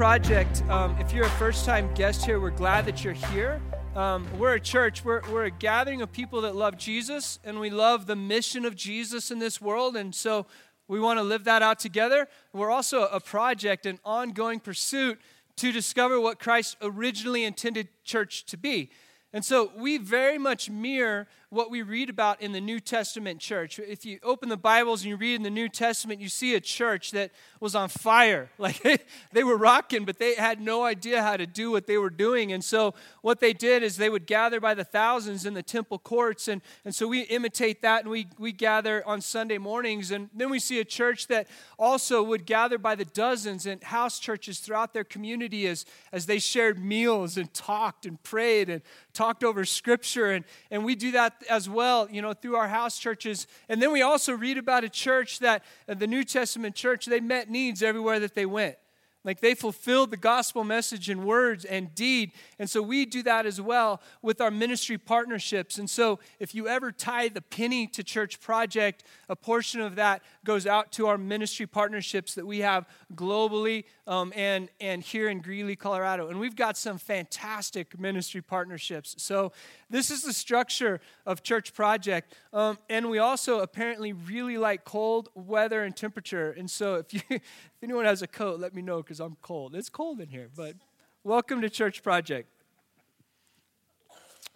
Project. Um, if you're a first time guest here, we're glad that you're here. Um, we're a church, we're, we're a gathering of people that love Jesus, and we love the mission of Jesus in this world. And so we want to live that out together. We're also a project, an ongoing pursuit to discover what Christ originally intended church to be. And so we very much mirror what we read about in the New Testament church. If you open the Bibles and you read in the New Testament, you see a church that was on fire. Like they were rocking, but they had no idea how to do what they were doing. And so what they did is they would gather by the thousands in the temple courts. And, and so we imitate that and we, we gather on Sunday mornings. And then we see a church that also would gather by the dozens in house churches throughout their community as, as they shared meals and talked and prayed and talked over scripture. And, and we do that as well, you know, through our house churches. And then we also read about a church that, uh, the New Testament church, they met needs everywhere that they went. Like they fulfilled the gospel message in words and deed. And so we do that as well with our ministry partnerships. And so if you ever tie the penny to Church Project, a portion of that goes out to our ministry partnerships that we have globally um, and, and here in Greeley, Colorado. And we've got some fantastic ministry partnerships. So this is the structure of Church Project. Um, and we also apparently really like cold weather and temperature. And so if, you, if anyone has a coat, let me know because I'm cold. It's cold in here, but welcome to Church Project.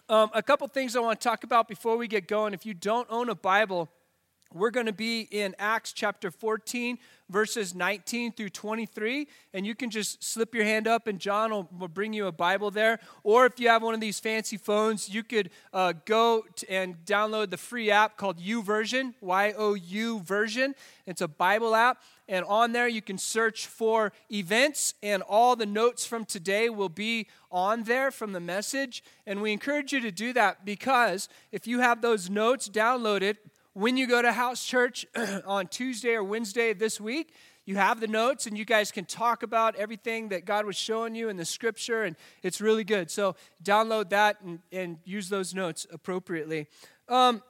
Um, a couple things I want to talk about before we get going. If you don't own a Bible, we're going to be in Acts chapter 14, verses 19 through 23. And you can just slip your hand up, and John will, bring you a Bible there. Or if you have one of these fancy phones, you could uh, go and download the free app called YouVersion, Y O U version. It's a Bible app. And on there, you can search for events, and all the notes from today will be on there from the message. And we encourage you to do that because if you have those notes downloaded, when you go to house church on Tuesday or Wednesday this week, you have the notes and you guys can talk about everything that God was showing you in the scripture, and it's really good. So download that and, and use those notes appropriately. Um,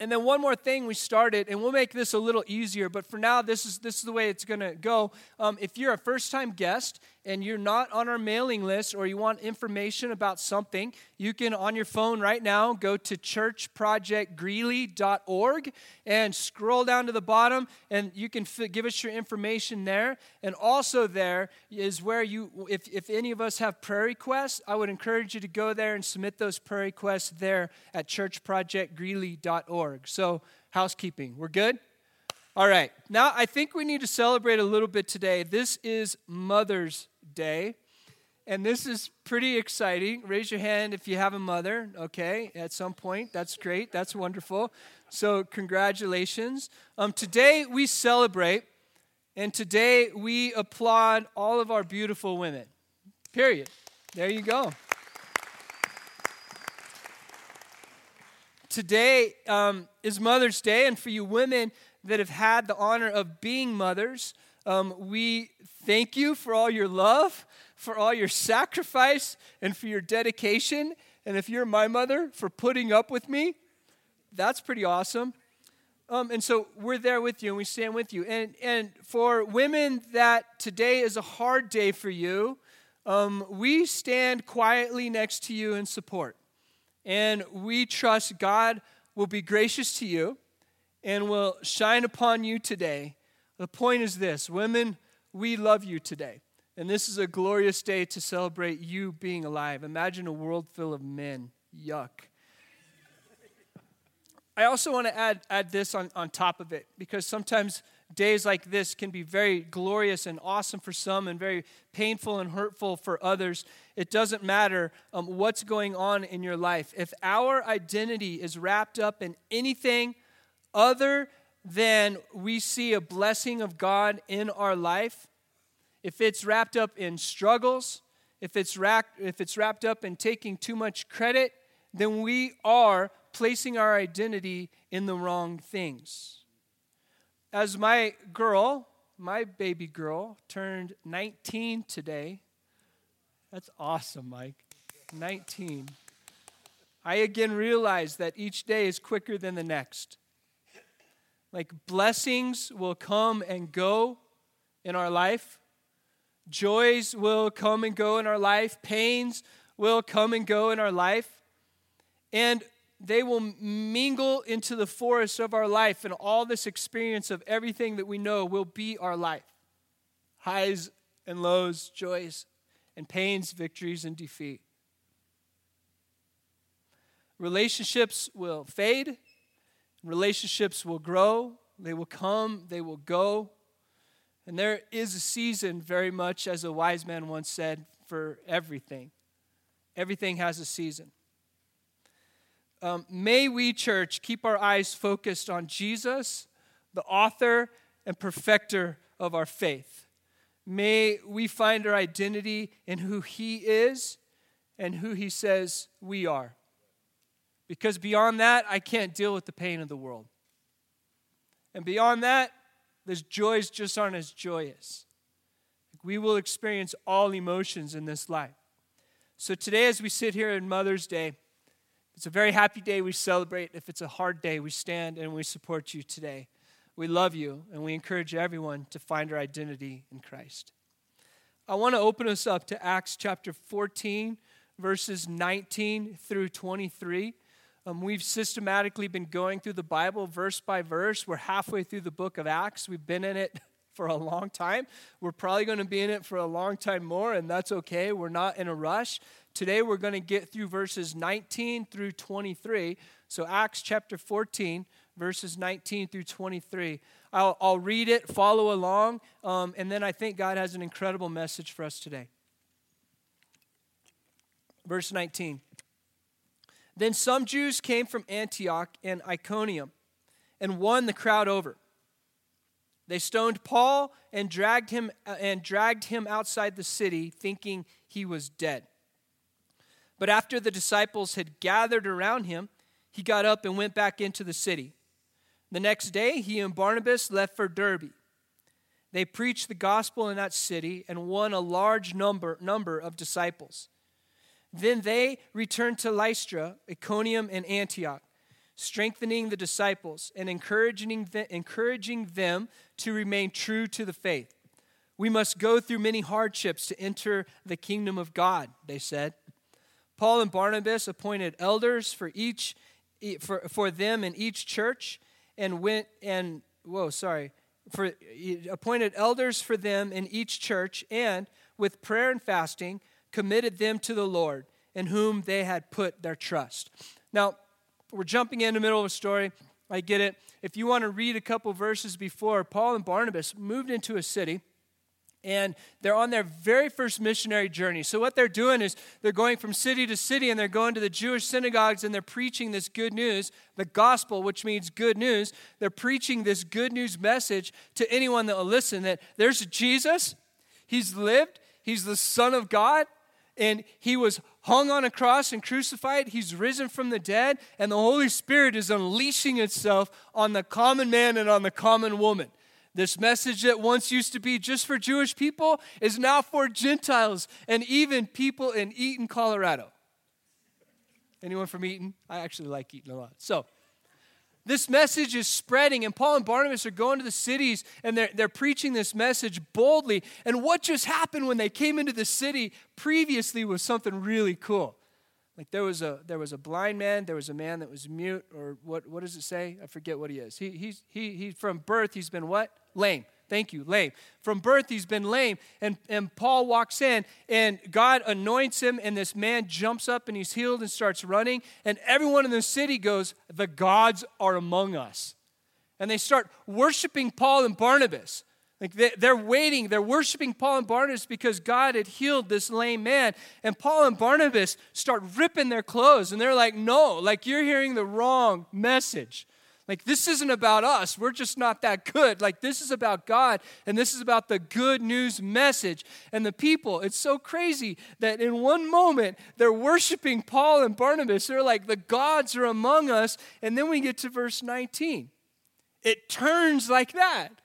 and then one more thing we started, and we'll make this a little easier, but for now, this is, this is the way it's going to go. Um, if you're a first time guest and you're not on our mailing list or you want information about something, you can, on your phone right now, go to churchprojectgreeley.org and scroll down to the bottom, and you can f- give us your information there. And also, there is where you, if, if any of us have prayer requests, I would encourage you to go there and submit those prayer requests there at churchprojectgreeley.org. So, housekeeping, we're good? All right. Now, I think we need to celebrate a little bit today. This is Mother's Day. And this is pretty exciting. Raise your hand if you have a mother, okay, at some point. That's great. That's wonderful. So, congratulations. Um, today we celebrate, and today we applaud all of our beautiful women. Period. There you go. Today um, is Mother's Day, and for you women that have had the honor of being mothers, um, we thank you for all your love, for all your sacrifice, and for your dedication. And if you're my mother, for putting up with me, that's pretty awesome. Um, and so we're there with you and we stand with you. And, and for women that today is a hard day for you, um, we stand quietly next to you in support. And we trust God will be gracious to you and will shine upon you today. The point is this women, we love you today. And this is a glorious day to celebrate you being alive. Imagine a world full of men. Yuck. I also want to add, add this on, on top of it because sometimes days like this can be very glorious and awesome for some and very painful and hurtful for others. It doesn't matter um, what's going on in your life. If our identity is wrapped up in anything other than we see a blessing of God in our life, if it's wrapped up in struggles, if it's wrapped, if it's wrapped up in taking too much credit, then we are placing our identity in the wrong things. As my girl, my baby girl, turned 19 today, that's awesome, Mike. 19. I again realized that each day is quicker than the next. Like blessings will come and go in our life, Joys will come and go in our life, pains will come and go in our life, and they will mingle into the forest of our life, and all this experience of everything that we know will be our life. Highs and lows, joys and pains, victories and defeat. Relationships will fade, relationships will grow, they will come, they will go. And there is a season, very much as a wise man once said, for everything. Everything has a season. Um, may we, church, keep our eyes focused on Jesus, the author and perfecter of our faith. May we find our identity in who He is and who He says we are. Because beyond that, I can't deal with the pain of the world. And beyond that, those joys just aren't as joyous. We will experience all emotions in this life. So today, as we sit here in Mother's Day, it's a very happy day we celebrate. If it's a hard day, we stand and we support you today. We love you and we encourage everyone to find our identity in Christ. I want to open us up to Acts chapter 14, verses 19 through 23. Um, we've systematically been going through the Bible verse by verse. We're halfway through the book of Acts. We've been in it for a long time. We're probably going to be in it for a long time more, and that's okay. We're not in a rush. Today we're going to get through verses 19 through 23. So, Acts chapter 14, verses 19 through 23. I'll, I'll read it, follow along, um, and then I think God has an incredible message for us today. Verse 19. Then some Jews came from Antioch and Iconium and won the crowd over. They stoned Paul and dragged him uh, and dragged him outside the city thinking he was dead. But after the disciples had gathered around him, he got up and went back into the city. The next day, he and Barnabas left for Derbe. They preached the gospel in that city and won a large number, number of disciples. Then they returned to Lystra, Iconium, and Antioch, strengthening the disciples and encouraging, encouraging them to remain true to the faith. We must go through many hardships to enter the kingdom of God, they said. Paul and Barnabas appointed elders for each for, for them in each church and went and whoa, sorry, for appointed elders for them in each church and with prayer and fasting committed them to the Lord, in whom they had put their trust. Now, we're jumping in the middle of a story. I get it. If you want to read a couple verses before, Paul and Barnabas moved into a city and they're on their very first missionary journey. So, what they're doing is they're going from city to city and they're going to the Jewish synagogues and they're preaching this good news, the gospel, which means good news. They're preaching this good news message to anyone that will listen that there's Jesus, He's lived, He's the Son of God, and he was hung on a cross and crucified. He's risen from the dead, and the Holy Spirit is unleashing itself on the common man and on the common woman. This message that once used to be just for Jewish people is now for Gentiles and even people in Eaton, Colorado. Anyone from Eaton? I actually like Eaton a lot. So, this message is spreading, and Paul and Barnabas are going to the cities and they're, they're preaching this message boldly. And what just happened when they came into the city previously was something really cool. Like there was a there was a blind man, there was a man that was mute, or what what does it say? I forget what he is. He he's he he from birth he's been what? Lame. Thank you, lame. From birth, he's been lame. And, and Paul walks in, and God anoints him, and this man jumps up and he's healed and starts running. And everyone in the city goes, The gods are among us. And they start worshiping Paul and Barnabas. Like they're waiting, they're worshiping Paul and Barnabas because God had healed this lame man. And Paul and Barnabas start ripping their clothes, and they're like, No, like you're hearing the wrong message. Like, this isn't about us. We're just not that good. Like, this is about God, and this is about the good news message. And the people, it's so crazy that in one moment they're worshiping Paul and Barnabas. They're like, the gods are among us. And then we get to verse 19. It turns like that.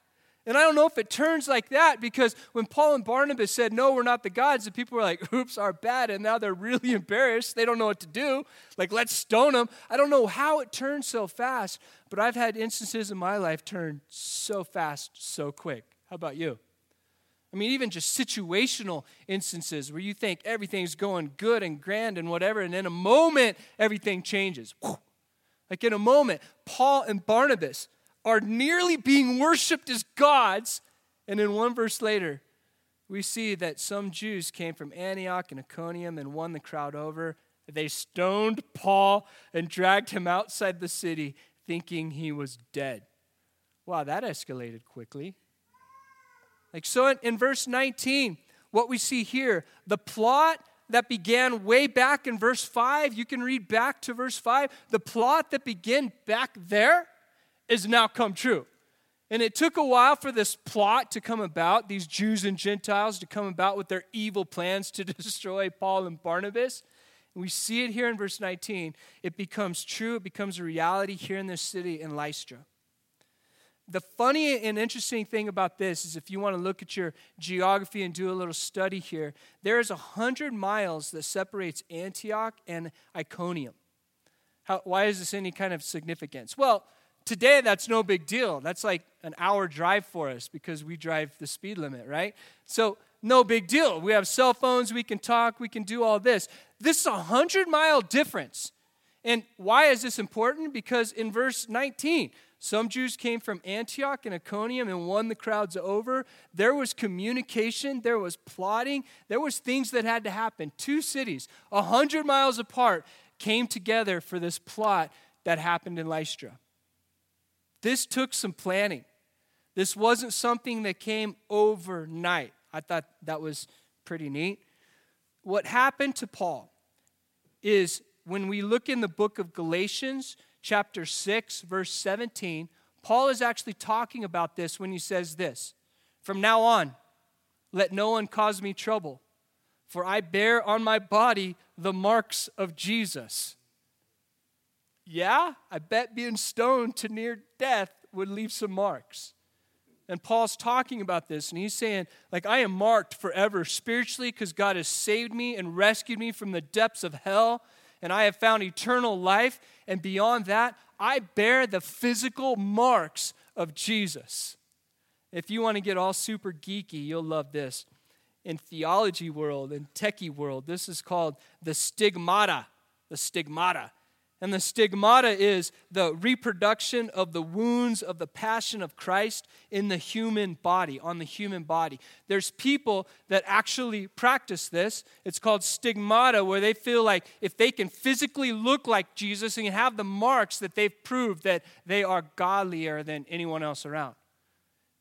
And I don't know if it turns like that because when Paul and Barnabas said, No, we're not the gods, the people were like, Oops, our bad. And now they're really embarrassed. They don't know what to do. Like, let's stone them. I don't know how it turned so fast, but I've had instances in my life turn so fast, so quick. How about you? I mean, even just situational instances where you think everything's going good and grand and whatever, and in a moment, everything changes. Like in a moment, Paul and Barnabas are nearly being worshiped as gods, and in one verse later, we see that some Jews came from Antioch and Iconium and won the crowd over. They stoned Paul and dragged him outside the city, thinking he was dead. Wow, that escalated quickly. Like so in, in verse 19, what we see here, the plot that began way back in verse 5, you can read back to verse 5, the plot that began back there is now come true. And it took a while for this plot to come about, these Jews and Gentiles to come about with their evil plans to destroy Paul and Barnabas. And we see it here in verse 19. It becomes true, it becomes a reality here in this city in Lystra. The funny and interesting thing about this is if you want to look at your geography and do a little study here, there is 100 miles that separates Antioch and Iconium. How, why is this any kind of significance? Well, Today, that's no big deal. That's like an hour drive for us because we drive the speed limit, right? So, no big deal. We have cell phones, we can talk, we can do all this. This is a 100 mile difference. And why is this important? Because in verse 19, some Jews came from Antioch and Iconium and won the crowds over. There was communication, there was plotting, there was things that had to happen. Two cities, a hundred miles apart, came together for this plot that happened in Lystra. This took some planning. This wasn't something that came overnight. I thought that was pretty neat. What happened to Paul is when we look in the book of Galatians, chapter 6, verse 17, Paul is actually talking about this when he says this From now on, let no one cause me trouble, for I bear on my body the marks of Jesus. Yeah, I bet being stoned to near death would leave some marks. And Paul's talking about this, and he's saying, like, I am marked forever spiritually because God has saved me and rescued me from the depths of hell, and I have found eternal life. And beyond that, I bear the physical marks of Jesus. If you want to get all super geeky, you'll love this. In theology world, in techie world, this is called the stigmata. The stigmata. And the stigmata is the reproduction of the wounds of the passion of Christ in the human body, on the human body. There's people that actually practice this. It's called stigmata, where they feel like if they can physically look like Jesus and have the marks that they've proved that they are godlier than anyone else around.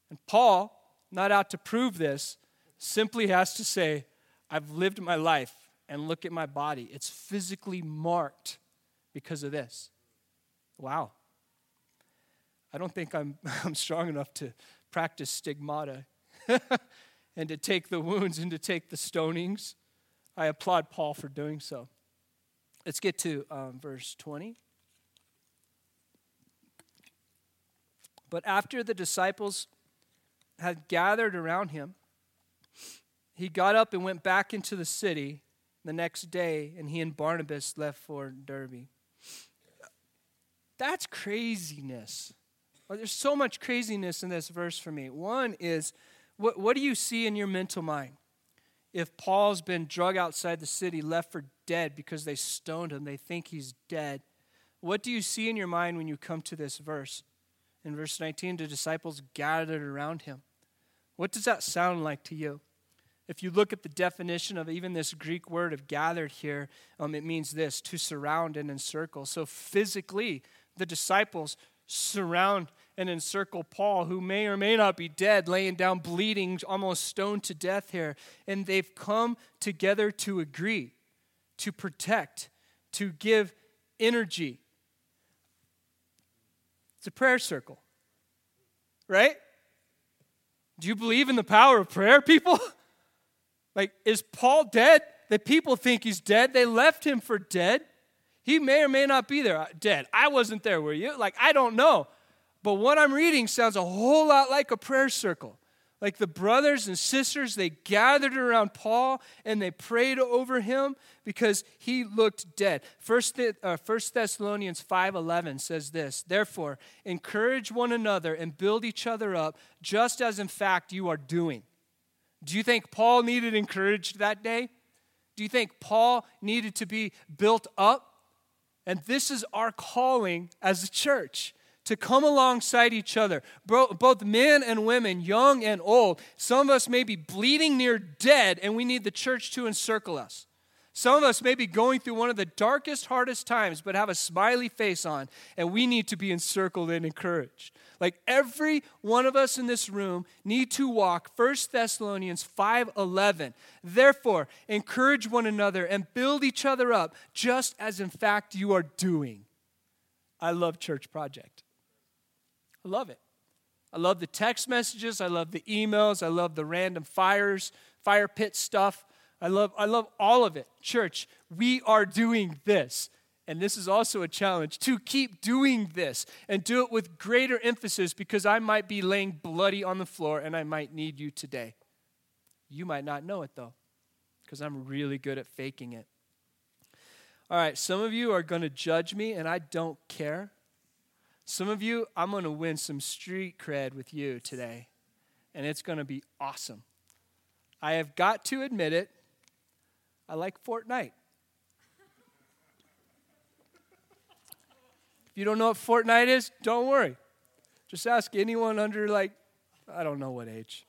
And Paul, not out to prove this, simply has to say, I've lived my life and look at my body. It's physically marked because of this. Wow. I don't think I'm, I'm strong enough to practice stigmata and to take the wounds and to take the stonings. I applaud Paul for doing so. Let's get to um, verse 20. But after the disciples had gathered around him, he got up and went back into the city the next day, and he and Barnabas left for Derbe. That's craziness. Well, there's so much craziness in this verse for me. One is, what, what do you see in your mental mind? If Paul's been drug outside the city, left for dead because they stoned him, they think he's dead. What do you see in your mind when you come to this verse? In verse 19, the disciples gathered around him. What does that sound like to you? If you look at the definition of even this Greek word of gathered here, um, it means this to surround and encircle. So physically, the disciples surround and encircle Paul, who may or may not be dead, laying down bleeding, almost stoned to death here. And they've come together to agree, to protect, to give energy. It's a prayer circle, right? Do you believe in the power of prayer, people? like, is Paul dead? The people think he's dead. They left him for dead. He may or may not be there uh, dead. I wasn't there, were you? Like, I don't know. But what I'm reading sounds a whole lot like a prayer circle. Like the brothers and sisters, they gathered around Paul and they prayed over him because he looked dead. First, uh, First Thessalonians 5.11 says this, Therefore, encourage one another and build each other up, just as in fact you are doing. Do you think Paul needed encouraged that day? Do you think Paul needed to be built up? And this is our calling as a church to come alongside each other, both men and women, young and old. Some of us may be bleeding near dead, and we need the church to encircle us. Some of us may be going through one of the darkest, hardest times, but have a smiley face on, and we need to be encircled and encouraged. Like every one of us in this room need to walk 1 Thessalonians 5:11. Therefore, encourage one another and build each other up, just as in fact you are doing. I love Church Project. I love it. I love the text messages, I love the emails, I love the random fires, fire pit stuff. I love, I love all of it. Church, we are doing this. And this is also a challenge to keep doing this and do it with greater emphasis because I might be laying bloody on the floor and I might need you today. You might not know it though, because I'm really good at faking it. All right, some of you are going to judge me, and I don't care. Some of you, I'm going to win some street cred with you today, and it's going to be awesome. I have got to admit it, I like Fortnite. if you don't know what Fortnite is, don't worry. Just ask anyone under, like, I don't know what age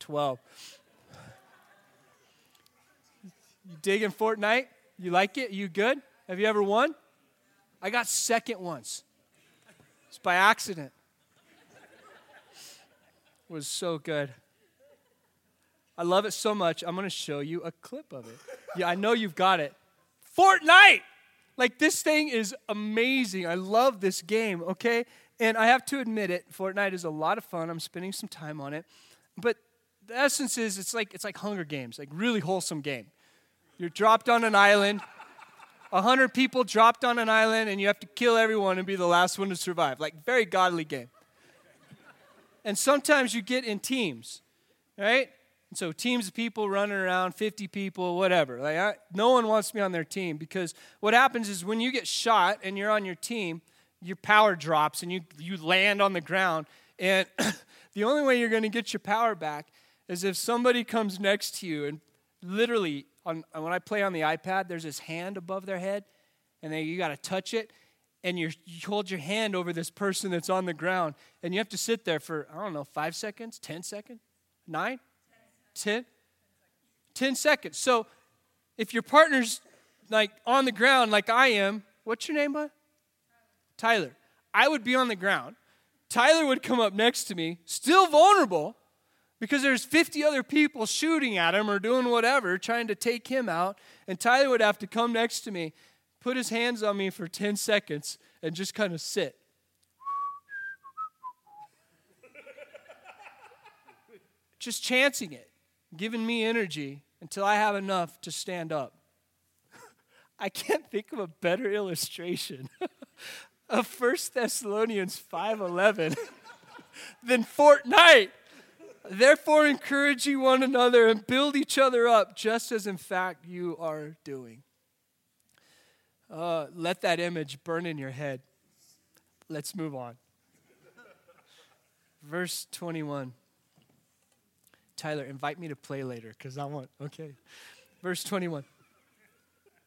12. You digging Fortnite? You like it? You good? Have you ever won? I got second once. It's by accident. It was so good. I love it so much. I'm going to show you a clip of it. Yeah, I know you've got it. Fortnite! Like, this thing is amazing. I love this game, okay? And I have to admit it, Fortnite is a lot of fun. I'm spending some time on it. But the essence is it's like, it's like Hunger Games, like really wholesome game. You're dropped on an island. A hundred people dropped on an island, and you have to kill everyone and be the last one to survive. Like, very godly game. And sometimes you get in teams, right? So teams of people running around, 50 people, whatever. Like I, no one wants me on their team because what happens is when you get shot and you're on your team, your power drops and you, you land on the ground. And the only way you're going to get your power back is if somebody comes next to you and literally, on, when I play on the iPad, there's this hand above their head, and then you got to touch it, and you hold your hand over this person that's on the ground, and you have to sit there for, I don't know, five seconds, 10 seconds, nine, 10? 10 seconds. So if your partner's like on the ground like I am, what's your name, bud? Tyler. I would be on the ground. Tyler would come up next to me, still vulnerable, because there's 50 other people shooting at him or doing whatever, trying to take him out. And Tyler would have to come next to me, put his hands on me for 10 seconds, and just kind of sit. just chancing it giving me energy until I have enough to stand up. I can't think of a better illustration of 1 Thessalonians 5:11 than Fortnite. Therefore encourage you one another and build each other up just as in fact you are doing. Uh, let that image burn in your head. Let's move on. Verse 21. Tyler, invite me to play later because I want, okay. Verse 21.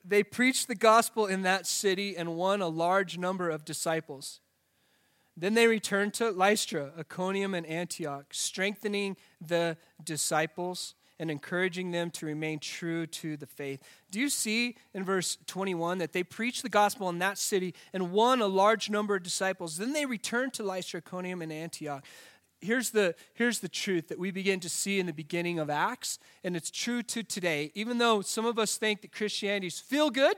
They preached the gospel in that city and won a large number of disciples. Then they returned to Lystra, Iconium, and Antioch, strengthening the disciples and encouraging them to remain true to the faith. Do you see in verse 21 that they preached the gospel in that city and won a large number of disciples? Then they returned to Lystra, Iconium, and Antioch here's the, here's the truth that we begin to see in the beginning of Acts, and it's true to today. Even though some of us think that Christianity's feel good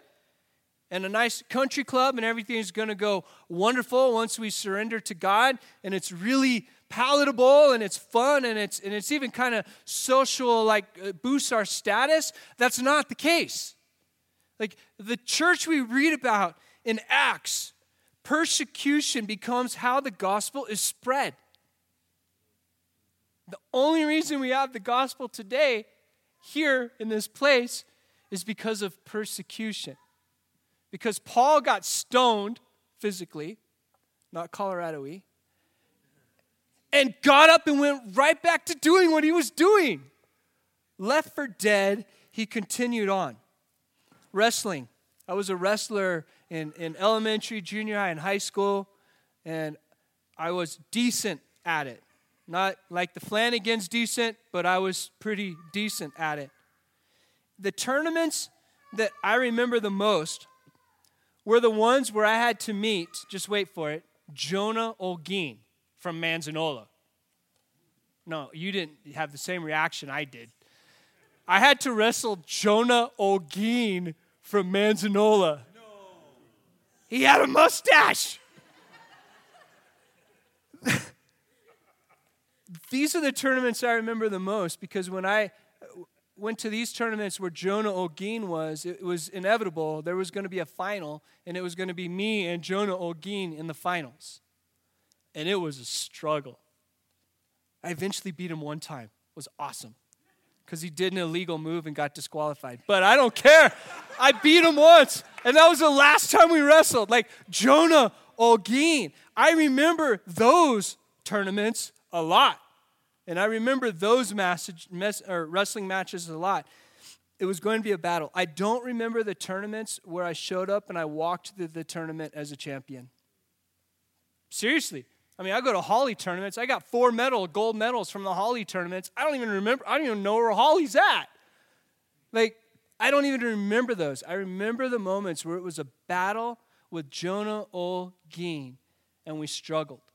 and a nice country club and everything is going to go wonderful once we surrender to God, and it's really palatable and it's fun and it's, and it's even kind of social, like uh, boosts our status, that's not the case. Like the church we read about in Acts, persecution becomes how the gospel is spread. The only reason we have the gospel today here in this place is because of persecution. Because Paul got stoned physically, not Colorado y, and got up and went right back to doing what he was doing. left for dead, he continued on. Wrestling. I was a wrestler in, in elementary, junior high, and high school, and I was decent at it. Not like the Flanagans decent, but I was pretty decent at it. The tournaments that I remember the most were the ones where I had to meet, just wait for it, Jonah Olguin from Manzanola. No, you didn't have the same reaction I did. I had to wrestle Jonah Olguin from Manzanola. No. He had a mustache. these are the tournaments I remember the most because when I uh, went to these tournaments where Jonah Olguin was, it was inevitable. There was going to be a final, and it was going to be me and Jonah Olguin in the finals. And it was a struggle. I eventually beat him one time. It was awesome because he did an illegal move and got disqualified. But I don't care. I beat him once, and that was the last time we wrestled. Like Jonah Olguin. I remember those tournaments a lot. And I remember those message, mess, wrestling matches a lot. It was going to be a battle. I don't remember the tournaments where I showed up and I walked through the tournament as a champion. Seriously. I mean, I go to Holly tournaments. I got four medal, gold medals from the Holly tournaments. I don't even remember, I don't even know where Holly's at. Like, I don't even remember those. I remember the moments where it was a battle with Jonah Olguin and we struggled.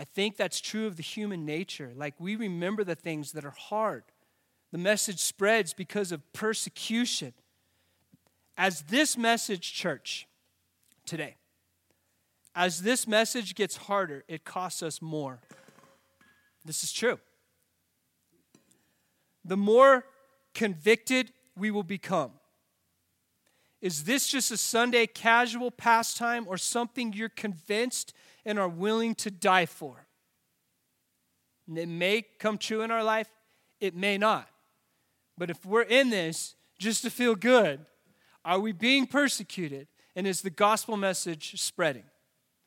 I think that's true of the human nature. Like we remember the things that are hard. The message spreads because of persecution. As this message, church, today, as this message gets harder, it costs us more. This is true. The more convicted we will become. Is this just a Sunday casual pastime or something you're convinced and are willing to die for. And it may come true in our life, it may not. But if we're in this just to feel good, are we being persecuted? And is the gospel message spreading?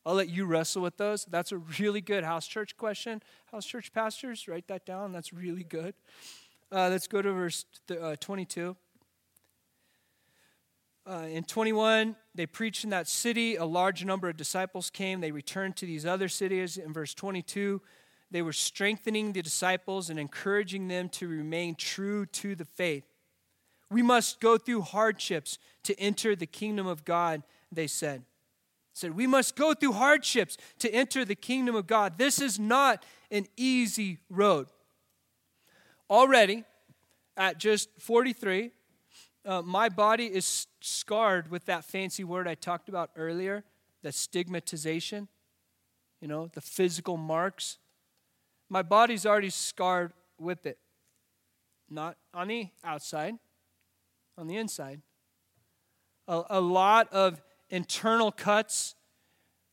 I'll let you wrestle with those. That's a really good house church question. House church pastors, write that down. That's really good. Uh, let's go to verse uh, 22. Uh, in 21, they preached in that city. A large number of disciples came. They returned to these other cities. In verse 22, they were strengthening the disciples and encouraging them to remain true to the faith. We must go through hardships to enter the kingdom of God, they said. Said, we must go through hardships to enter the kingdom of God. This is not an easy road. Already, at just 43, uh, my body is scarred with that fancy word I talked about earlier, the stigmatization, you know, the physical marks. My body's already scarred with it. Not on the outside, on the inside. A, a lot of internal cuts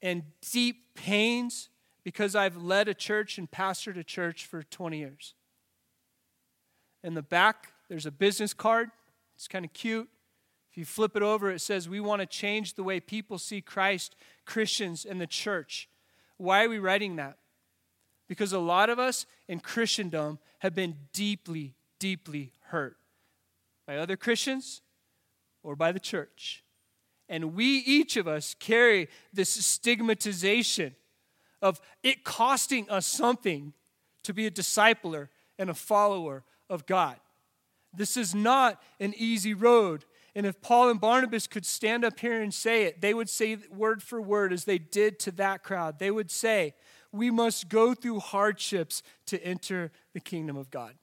and deep pains because I've led a church and pastored a church for 20 years. In the back, there's a business card it's kind of cute. If you flip it over, it says, We want to change the way people see Christ, Christians, and the church. Why are we writing that? Because a lot of us in Christendom have been deeply, deeply hurt by other Christians or by the church. And we, each of us, carry this stigmatization of it costing us something to be a discipler and a follower of God. This is not an easy road. And if Paul and Barnabas could stand up here and say it, they would say word for word as they did to that crowd. They would say, We must go through hardships to enter the kingdom of God.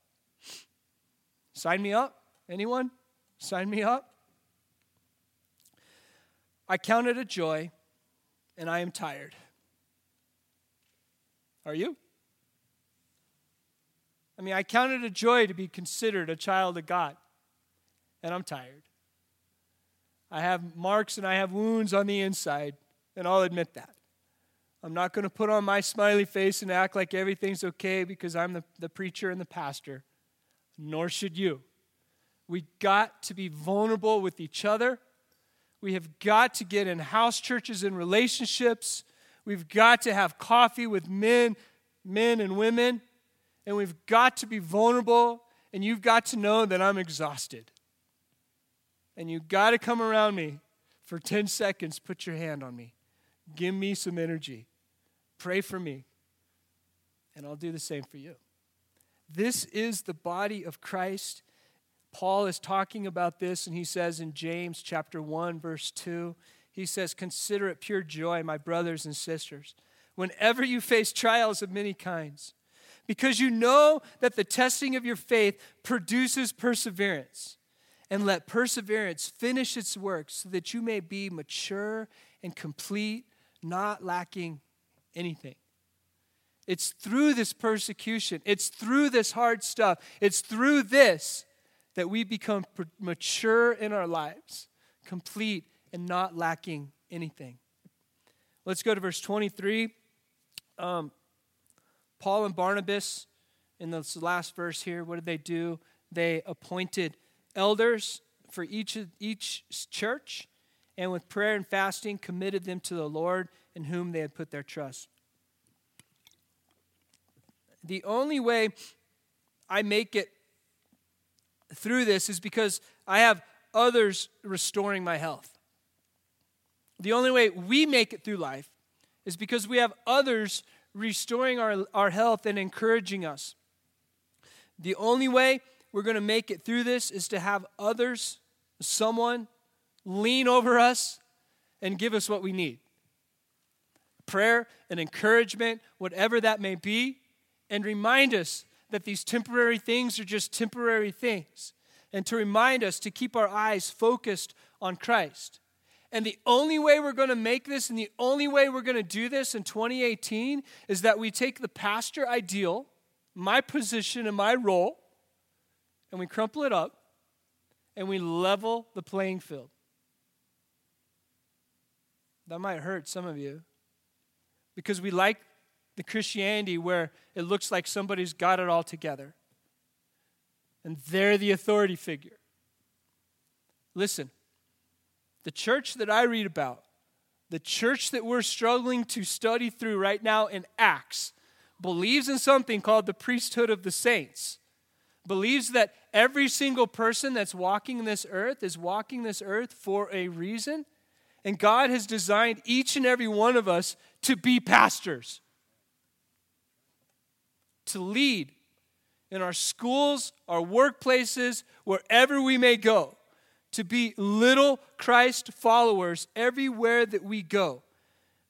Sign me up? Anyone? Sign me up? I count it a joy, and I am tired. Are you? I mean, I count it a joy to be considered a child of God, and I'm tired. I have marks and I have wounds on the inside, and I'll admit that. I'm not going to put on my smiley face and act like everything's okay because I'm the, the preacher and the pastor, nor should you. We got to be vulnerable with each other. We have got to get in house churches and relationships. We've got to have coffee with men, men and women and we've got to be vulnerable and you've got to know that I'm exhausted. And you've got to come around me for 10 seconds, put your hand on me. Give me some energy. Pray for me. And I'll do the same for you. This is the body of Christ. Paul is talking about this, and he says in James chapter 1, verse 2, he says, Consider it pure joy, my brothers and sisters, whenever you face trials of many kinds, because you know that the testing of your faith produces perseverance. And let perseverance finish its work so that you may be mature and complete, not lacking anything. It's through this persecution, it's through this hard stuff, it's through this that we become mature in our lives, complete and not lacking anything. Let's go to verse 23. Um, Paul and Barnabas, in this last verse here, what did they do? They appointed elders for each, of, each church, and with prayer and fasting, committed them to the Lord in whom they had put their trust. The only way I make it through this is because I have others restoring my health. The only way we make it through life is because we have others restoring our, our health and encouraging us. The only way we're going to make it through this is to have others, someone, lean over us and give us what we need prayer and encouragement, whatever that may be, and remind us that these temporary things are just temporary things, and to remind us to keep our eyes focused on Christ. And the only way we're going to make this and the only way we're going to do this in 2018 is that we take the pastor ideal, my position and my role, and we crumple it up and we level the playing field. That might hurt some of you because we like the Christianity where it looks like somebody's got it all together and they're the authority figure. Listen, the church that I read about, the church that we're struggling to study through right now in Acts, believes in something called the priesthood of the saints. Believes that every single person that's walking this earth is walking this earth for a reason. And God has designed each and every one of us to be pastors to lead in our schools, our workplaces, wherever we may go, to be little Christ followers everywhere that we go.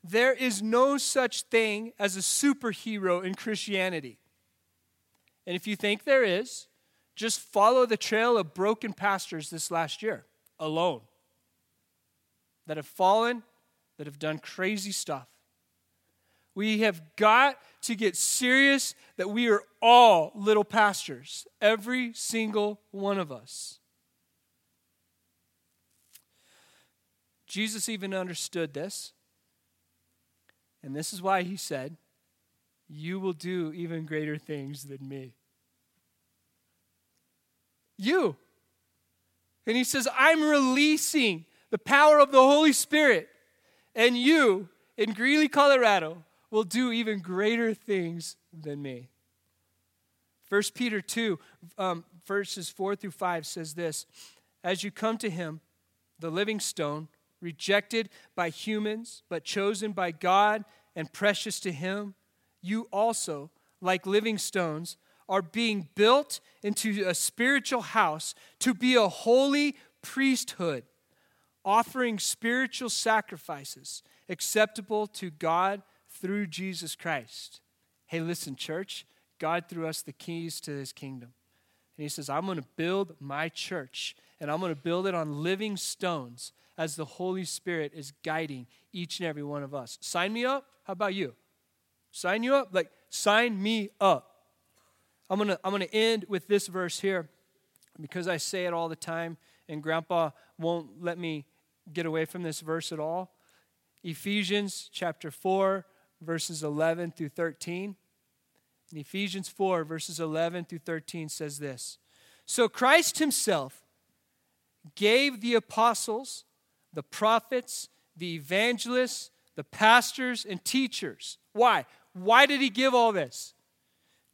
There is no such thing as a superhero in Christianity. And if you think there is, just follow the trail of broken pastors this last year alone that have fallen, that have done crazy stuff. We have got to get serious that we are all little pastors, every single one of us. Jesus even understood this. And this is why he said, You will do even greater things than me. You. And he says, I'm releasing the power of the Holy Spirit. And you in Greeley, Colorado, will do even greater things than me. 1 Peter 2, um, verses 4 through 5 says this As you come to him, the living stone, rejected by humans, but chosen by God and precious to him, you also, like living stones, are being built into a spiritual house to be a holy priesthood, offering spiritual sacrifices acceptable to God through Jesus Christ. Hey, listen, church, God threw us the keys to his kingdom. And he says, I'm going to build my church, and I'm going to build it on living stones as the Holy Spirit is guiding each and every one of us. Sign me up? How about you? Sign you up? Like, sign me up. I'm going to I'm going to end with this verse here because I say it all the time, and Grandpa won't let me get away from this verse at all. Ephesians chapter 4, verses 11 through 13. In Ephesians 4, verses 11 through 13 says this So Christ himself gave the apostles, the prophets, the evangelists, the pastors, and teachers. Why? Why did he give all this?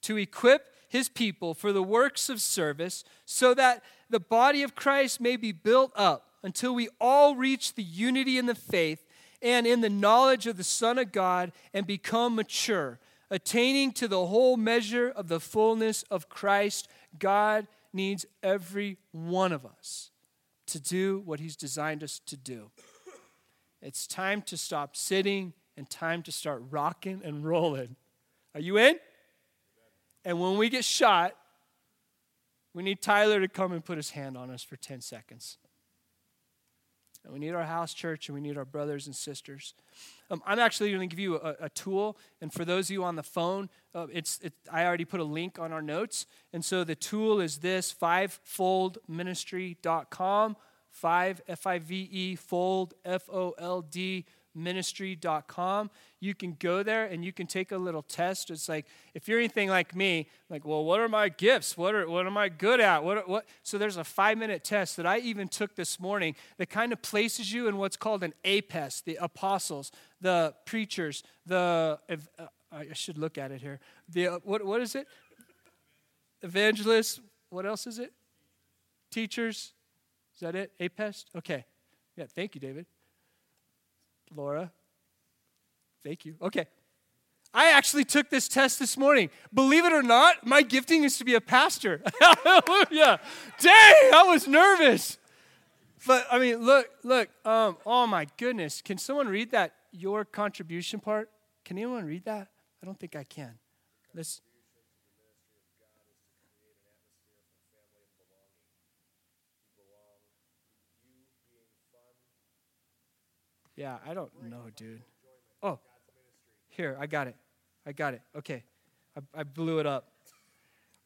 To equip his people for the works of service, so that the body of Christ may be built up until we all reach the unity in the faith and in the knowledge of the Son of God and become mature, attaining to the whole measure of the fullness of Christ. God needs every one of us to do what he's designed us to do. It's time to stop sitting and time to start rocking and rolling. Are you in? And when we get shot, we need Tyler to come and put his hand on us for 10 seconds. And we need our house church and we need our brothers and sisters. Um, I'm actually going to give you a, a, tool. And for those of you on the phone, uh, it's, it, I already put a link on our notes. And so the tool is this fivefoldministry.com, five, F I V E, fold, F O L D ministry.com. You can go there and you can take a little test. It's like, if you're anything like me, like, well, what are my gifts? What, are, what am I good at? What, what? So there's a five minute test that I even took this morning that kind of places you in what's called an APES, the apostles, the preachers, the, uh, I should look at it here. The, uh, what, what is it? Evangelists. What else is it? Teachers. Is that it? APES? Okay. Yeah, thank you, David. Laura. Thank you. Okay. I actually took this test this morning. Believe it or not, my gifting is to be a pastor. Hallelujah. Dang, I was nervous. But I mean, look, look, um, oh my goodness. Can someone read that, your contribution part? Can anyone read that? I don't think I can. This. Yeah, I don't know, dude. Oh, here, I got it. I got it. Okay. I, I blew it up.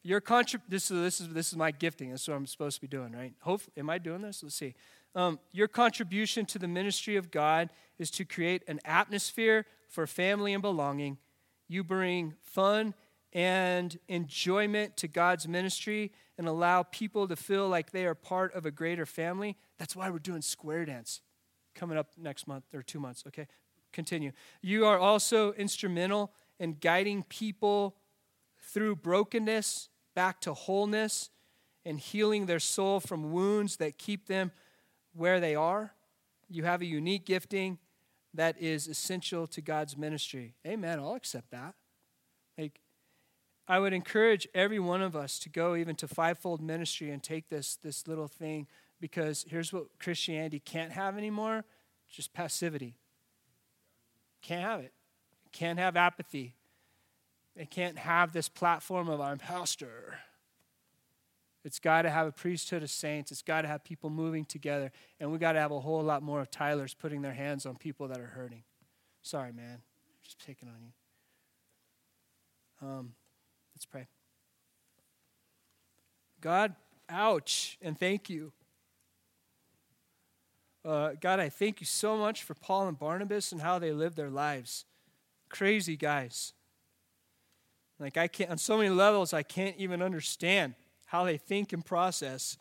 Your contrib- this, is, this, is, this is my gifting. This is what I'm supposed to be doing, right? Hopefully, am I doing this? Let's see. Um, your contribution to the ministry of God is to create an atmosphere for family and belonging. You bring fun and enjoyment to God's ministry and allow people to feel like they are part of a greater family. That's why we're doing square dance coming up next month or two months, okay? Continue. You are also instrumental in guiding people through brokenness back to wholeness and healing their soul from wounds that keep them where they are. You have a unique gifting that is essential to God's ministry. Amen. I'll accept that. Like, I would encourage every one of us to go even to fivefold ministry and take this, this little thing because here's what Christianity can't have anymore just passivity. Can't have it. Can't have apathy. It can't have this platform of I'm pastor. It's got to have a priesthood of saints. It's got to have people moving together. And we got to have a whole lot more of Tyler's putting their hands on people that are hurting. Sorry, man. Just picking on you. Um, let's pray. God, ouch, and thank you uh, God, I thank you so much for Paul and Barnabas and how they lived their lives. Crazy guys. Like, I can't, on so many levels, I can't even understand how they think and process.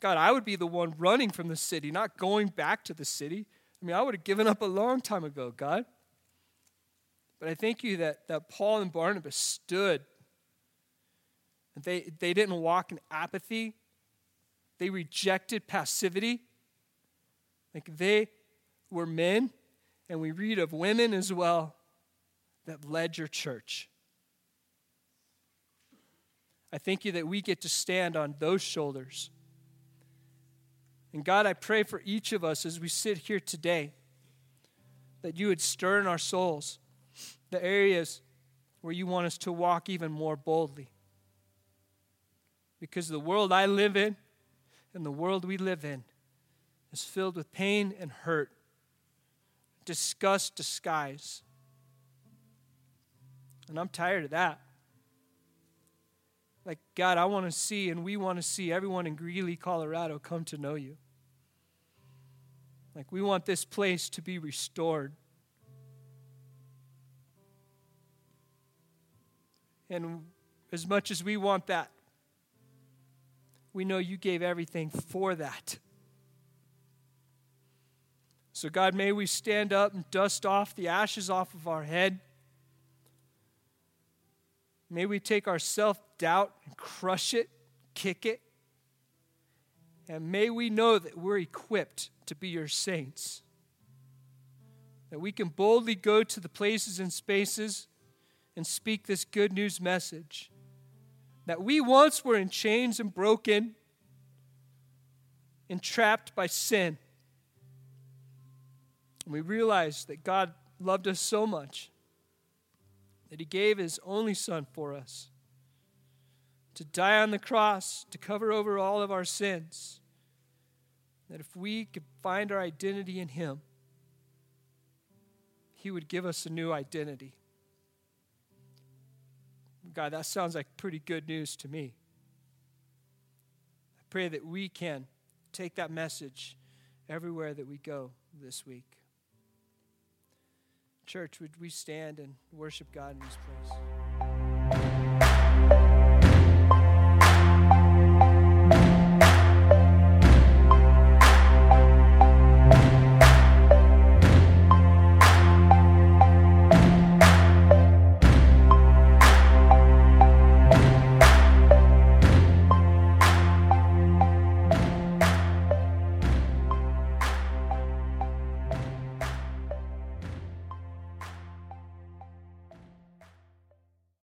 God, I would be the one running from the city, not going back to the city. I mean, I would have given up a long time ago, God. But I thank you that, that Paul and Barnabas stood. They, they didn't walk in apathy, they rejected passivity. Like they were men, and we read of women as well that led your church. I thank you that we get to stand on those shoulders. And God, I pray for each of us as we sit here today that you would stir in our souls the areas where you want us to walk even more boldly. Because the world I live in and the world we live in is filled with pain and hurt, disgust, disguise. And I'm tired of that. Like, God, I want to see, and we want to see everyone in Greeley, Colorado come to know you. Like, we want this place to be restored. And as much as we want that, we know you gave everything for that. So, God, may we stand up and dust off the ashes off of our head. May we take our self doubt and crush it, kick it. And may we know that we're equipped to be your saints. That we can boldly go to the places and spaces and speak this good news message. That we once were in chains and broken, entrapped by sin. And we realized that God loved us so much that he gave his only son for us to die on the cross to cover over all of our sins. That if we could find our identity in him, he would give us a new identity. God, that sounds like pretty good news to me. I pray that we can take that message everywhere that we go this week. Church, would we stand and worship God in this place?